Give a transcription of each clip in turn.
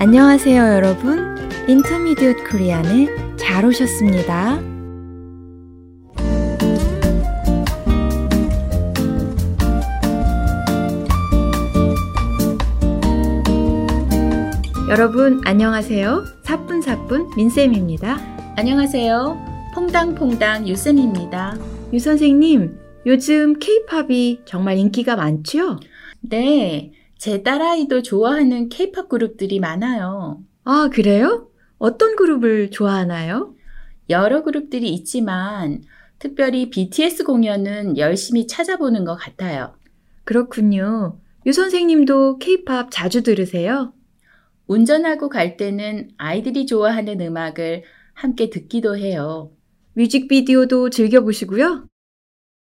안녕하세요, 여러분. 인터미디엇 코리안에 잘 오셨습니다. 여러분, 안녕하세요. 사뿐사뿐 민쌤입니다. 안녕하세요. 퐁당퐁당 유쌤입니다. 유 선생님, 요즘 케이팝이 정말 인기가 많죠? 네, 제 딸아이도 좋아하는 케이팝 그룹들이 많아요. 아, 그래요? 어떤 그룹을 좋아하나요? 여러 그룹들이 있지만 특별히 BTS 공연은 열심히 찾아보는 것 같아요. 그렇군요. 유 선생님도 케이팝 자주 들으세요? 운전하고 갈 때는 아이들이 좋아하는 음악을 함께 듣기도 해요. 뮤직비디오도 즐겨보시고요?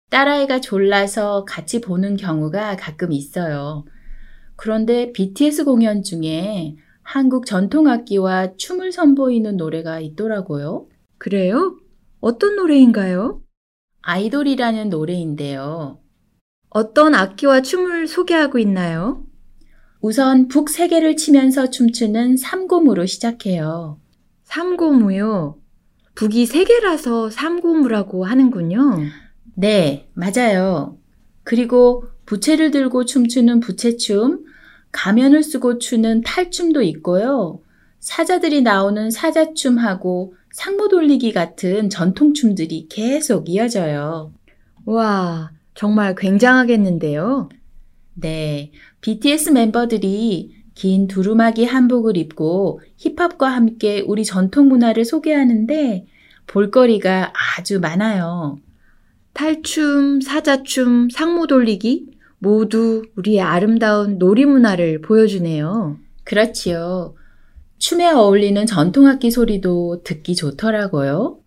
딸아이가 졸라서 같이 보는 경우가 가끔 있어요. 그런데 BTS 공연 중에 한국 전통악기와 춤을 선보이는 노래가 있더라고요. 그래요? 어떤 노래인가요? 아이돌이라는 노래인데요. 어떤 악기와 춤을 소개하고 있나요? 우선 북 세 개를 치면서 춤추는 삼고무로 시작해요. 삼고무요. 북이 세 개라서 삼고무라고 하는군요. 네, 맞아요. 그리고 부채를 들고 춤추는 부채춤, 가면을 쓰고 추는 탈춤도 있고요. 사자들이 나오는 사자춤하고 상모 돌리기 같은 전통춤들이 계속 이어져요. 와, 정말 굉장하겠는데요. 네, BTS 멤버들이 긴 두루마기 한복을 입고 힙합과 함께 우리 전통 문화를 소개하는데 볼거리가 아주 많아요. 탈춤, 사자춤, 상모 돌리기 모두 우리의 아름다운 놀이 문화를 보여주네요. 그렇지요. 춤에 어울리는 전통악기 소리도 듣기 좋더라고요.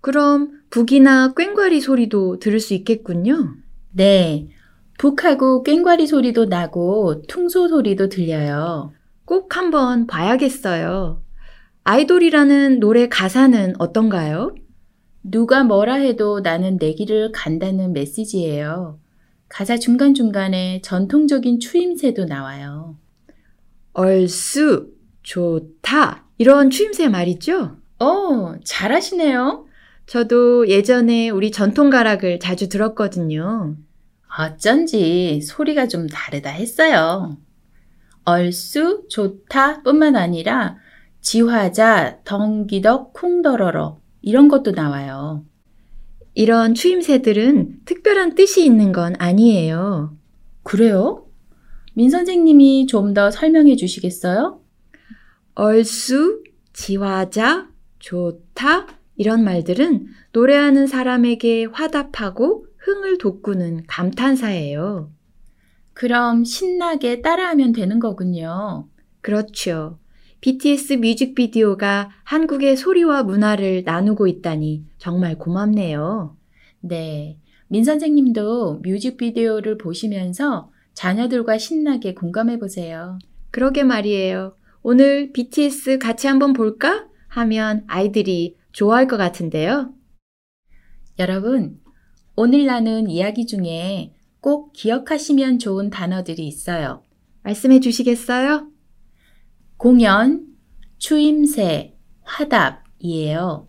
그럼 북이나 꽹과리 소리도 들을 수 있겠군요. 네. 북하고 꽹과리 소리도 나고 퉁소 소리도 들려요. 꼭 한번 봐야겠어요. 아이돌이라는 노래 가사는 어떤가요? 누가 뭐라 해도 나는 내 길을 간다는 메시지예요. 가사 중간중간에 전통적인 추임새도 나와요. 얼쑤, 좋다. 이런 추임새 말이죠? 어, 잘하시네요. 저도 예전에 우리 전통가락을 자주 들었거든요. 어쩐지 소리가 좀 다르다 했어요. 얼쑤, 좋다 뿐만 아니라 지화자, 덩기덕, 쿵더러러 이런 것도 나와요. 이런 추임새들은 특별한 뜻이 있는 건 아니에요. 그래요? 민 선생님이 좀 더 설명해 주시겠어요? 얼쑤, 지화자, 좋다 이런 말들은 노래하는 사람에게 화답하고 흥을 돋구는 감탄사예요. 그럼 신나게 따라하면 되는 거군요. 그렇죠. BTS 뮤직비디오가 한국의 소리와 문화를 나누고 있다니 정말 고맙네요. 네. 민 선생님도 뮤직비디오를 보시면서 자녀들과 신나게 공감해 보세요. 그러게 말이에요. 오늘 BTS 같이 한번 볼까? 하면 아이들이 좋아할 것 같은데요. 여러분, 오늘 나눈 이야기 중에 꼭 기억하시면 좋은 단어들이 있어요. 말씀해 주시겠어요? 공연, 추임새, 화답이에요.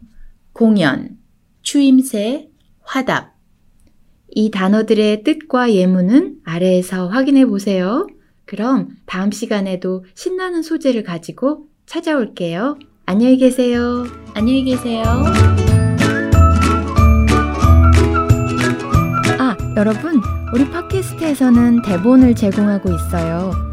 공연, 추임새, 화답. 이 단어들의 뜻과 예문은 아래에서 확인해 보세요. 그럼 다음 시간에도 신나는 소재를 가지고 찾아올게요. 안녕히 계세요. 안녕히 계세요. 아, 여러분, 우리 팟캐스트에서는 대본을 제공하고 있어요.